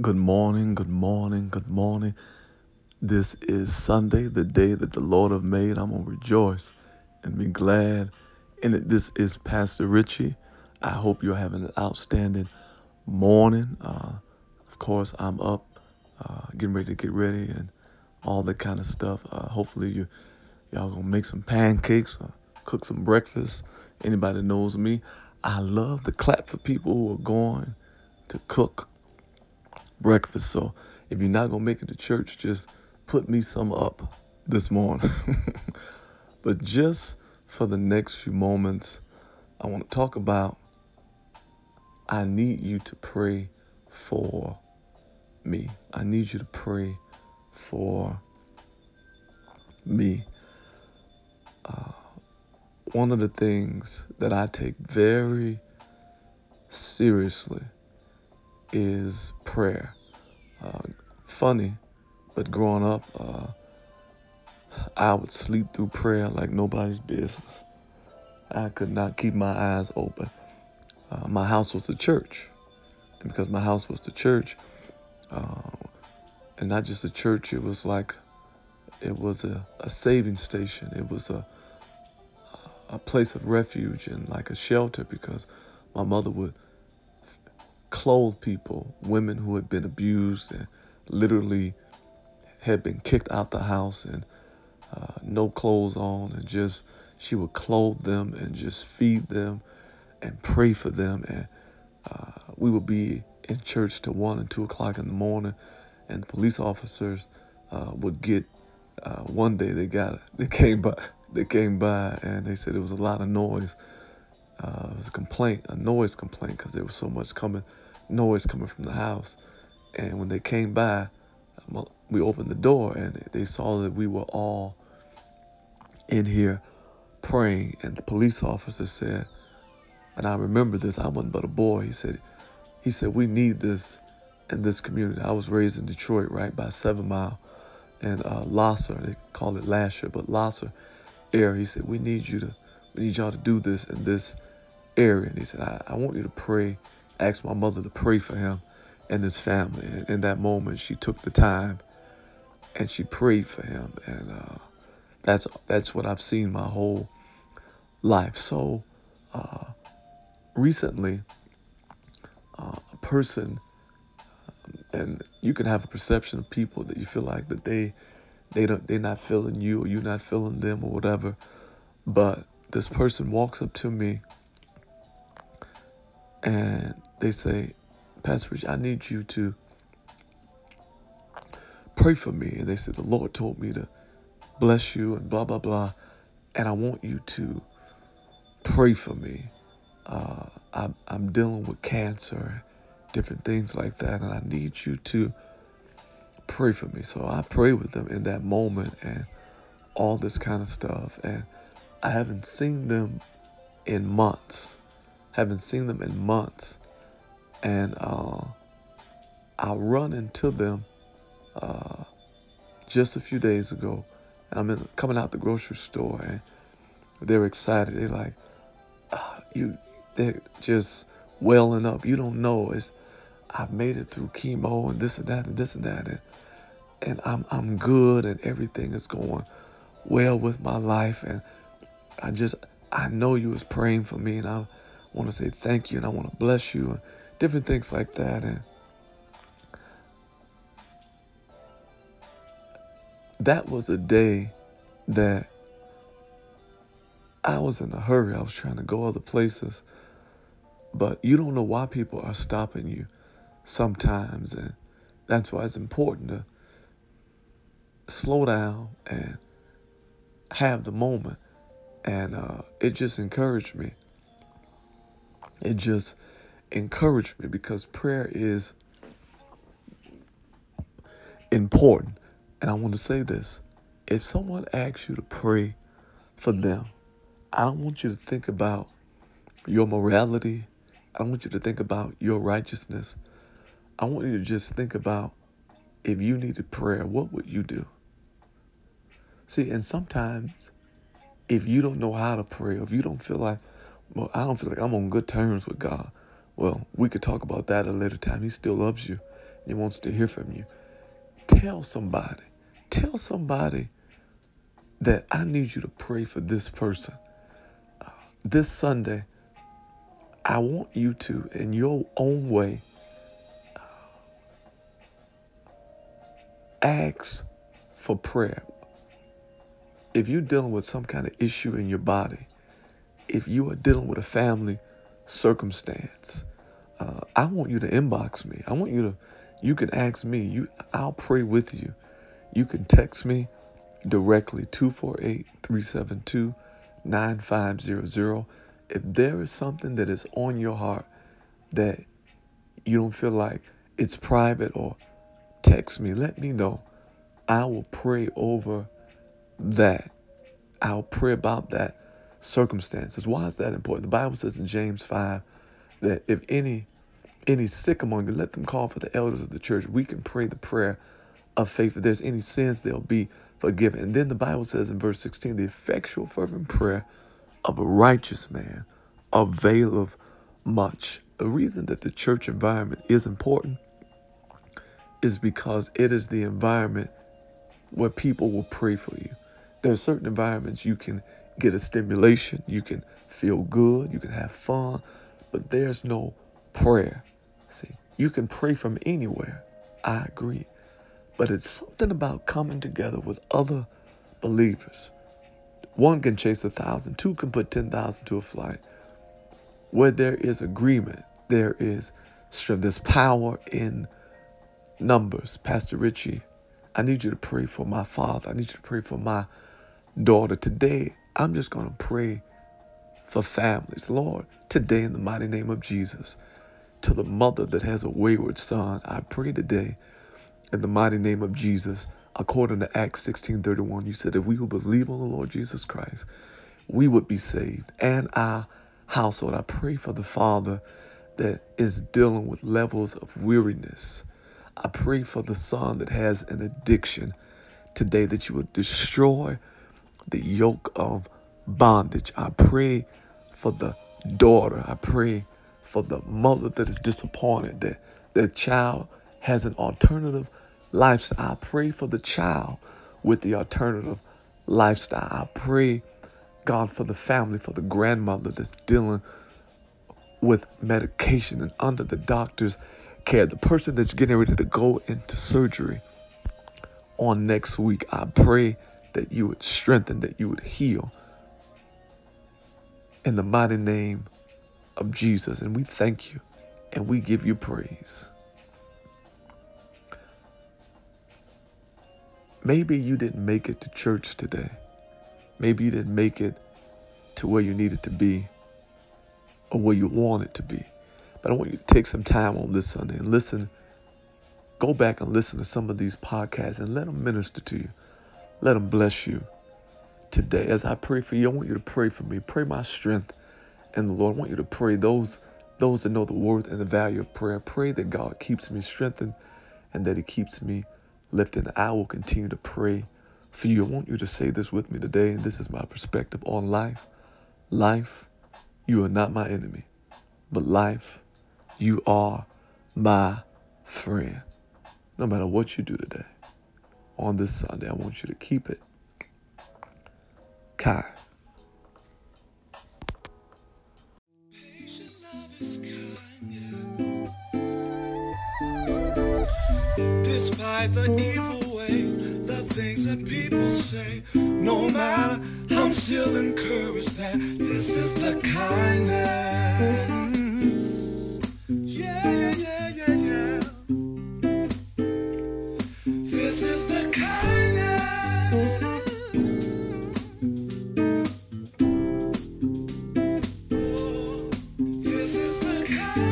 Good morning, good morning, good morning. This is Sunday, the day that the Lord have made. I'm going to rejoice and be glad in it. This is Pastor Richie. I hope you're having an outstanding morning. Uh, of course, I'm up, uh, getting ready to get ready and all that kind of stuff. Uh, hopefully, you y'all gonna make some pancakes, or cook some breakfast. Anybody knows me, I love to clap for people who are going to cook breakfast. So if you're not gonna make it to church, just put me some up this morning. but just for the next few moments, I want to talk about I need you to pray for me. I need you to pray for me. Uh, one of the things that I take very seriously is prayer. Uh, funny, but growing up, uh, I would sleep through prayer like nobody's business. I could not keep my eyes open. Uh, my house was the church. And because my house was the church, uh, and not just a church, it was like, it was a, a saving station. It was a, a place of refuge and like a shelter because my mother would clothe people, women who had been abused and literally had been kicked out the house and uh, no clothes on, and just she would clothe them and just feed them and pray for them. And uh, we would be in church till one and two o'clock in the morning, and the police officers uh, would get. Uh, one day they got they came by they came by and they said it was a lot of noise. Uh, it was a complaint, a noise complaint, because there was so much coming noise coming from the house. And when they came by, we opened the door and they saw that we were all in here praying. And the police officer said, and I remember this, I wasn't but a boy. He said, he said, we need this in this community. I was raised in Detroit, right by Seven Mile and uh, Lahser. They call it Lasher, but Lahser area. He said, we need you to, we need y'all to do this in this area. And he said, I, I want you to pray ask my mother to pray for him and his family. And in that moment, she took the time and she prayed for him. And uh, that's that's what I've seen my whole life. So uh, recently, uh, a person, um, and you can have a perception of people that you feel like that they they don't they're not feeling you or you're not feeling them or whatever. But this person walks up to me and they say, Pastor Rich, I need you to pray for me. And they said, The Lord told me to bless you and blah, blah, blah. And I want you to pray for me. Uh, I'm, I'm dealing with cancer, different things like that. And I need you to pray for me. So I pray with them in that moment and all this kind of stuff. And I haven't seen them in months. Haven't seen them in months and uh, I run into them uh, just a few days ago. And I'm in, coming out the grocery store, and they're excited. They're like, oh, "You," they're just welling up. You don't know. It's I've made it through chemo and this and that and this and that, and and I'm I'm good, and everything is going well with my life, and I just I know you was praying for me, and I want to say thank you, and I want to bless you. And, different things like that. And that was a day that I was in a hurry. I was trying to go other places. But you don't know why people are stopping you sometimes. And that's why it's important to slow down and have the moment. And uh, it just encouraged me. It just encouraged me because prayer is important. And I want to say this if someone asks you to pray for them, I don't want you to think about your morality. I don't want you to think about your righteousness. I want you to just think about if you needed prayer, what would you do? See, and sometimes if you don't know how to pray, if you don't feel like, well, I don't feel like I'm on good terms with God, well, we could talk about that at a later time. He still loves you He wants to hear from you. Tell somebody. Tell somebody that I need you to pray for this person. Uh, this Sunday, I want you to, in your own way, uh, ask for prayer. If you're dealing with some kind of issue in your body, if you are dealing with a family circumstance, uh, I want you to inbox me. I want you to, you can ask me. You, I'll pray with you. You can text me directly 248-372-9500. If there is something that is on your heart that you don't feel like it's private or text me, let me know. I will pray over that. I'll pray about that circumstances. Why is that important? The Bible says in James 5 that if any any sick among you, let them call for the elders of the church. We can pray the prayer of faith. If there's any sins, they'll be forgiven. And then the Bible says in verse 16, the effectual fervent prayer of a righteous man availeth much. The reason that the church environment is important is because it is the environment where people will pray for you. There are certain environments you can get a stimulation, you can feel good, you can have fun, but there's no prayer. See, you can pray from anywhere. I agree. But it's something about coming together with other believers. One can chase a thousand, two can put 10,000 to a flight. Where there is agreement, there is strength, there's power in numbers. Pastor Richie, I need you to pray for my father. I need you to pray for my daughter. Today, I'm just going to pray for families. Lord, today in the mighty name of Jesus, to the mother that has a wayward son, I pray today in the mighty name of Jesus, according to Acts 16:31, you said if we who believe on the Lord Jesus Christ, we would be saved and our household. I pray for the father that is dealing with levels of weariness. I pray for the son that has an addiction today that you would destroy the yoke of bondage. I pray for the daughter. I pray for the mother that is disappointed that their child has an alternative lifestyle. I pray for the child with the alternative lifestyle. I pray, God, for the family, for the grandmother that's dealing with medication and under the doctor's care, the person that's getting ready to go into surgery on next week. I pray that you would strengthen, that you would heal. In the mighty name of Jesus. And we thank you and we give you praise. Maybe you didn't make it to church today. Maybe you didn't make it to where you needed to be or where you wanted to be. But I want you to take some time on this Sunday and listen. Go back and listen to some of these podcasts and let them minister to you. Let them bless you today. As I pray for you, I want you to pray for me. Pray my strength and the Lord. I want you to pray those those that know the worth and the value of prayer. Pray that God keeps me strengthened and that He keeps me lifted. I will continue to pray for you. I want you to say this with me today, and this is my perspective on life. Life, you are not my enemy, but life, you are my friend. No matter what you do today on this Sunday. I want you to keep it. Kai. Despite the evil ways, the things that people say, no matter, I'm still encouraged that this is the God.